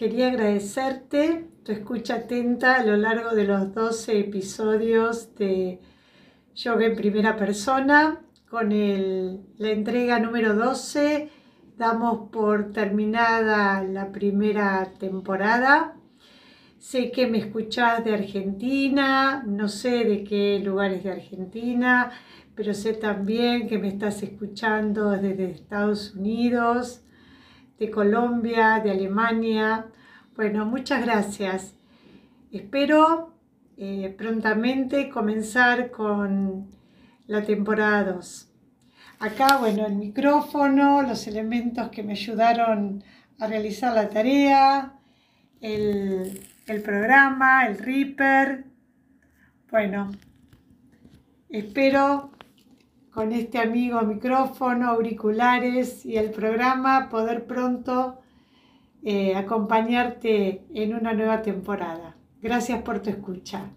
quería agradecerte tu escucha atenta a lo largo de los 12 episodios de Yoga en Primera Persona. Con la entrega número 12 damos por terminada la primera temporada. Sé que me escuchás de Argentina, no sé de qué lugares de Argentina, pero sé también que me estás escuchando desde Estados Unidos, de Colombia, de Alemania. Bueno, muchas gracias. Espero eh, prontamente comenzar con la temporada 2. Acá, bueno, el micrófono, los elementos que me ayudaron a realizar la tarea, el, el programa, el Reaper. Bueno, espero con este amigo micrófono, auriculares y el programa poder pronto eh, acompañarte en una nueva temporada. Gracias por tu escucha.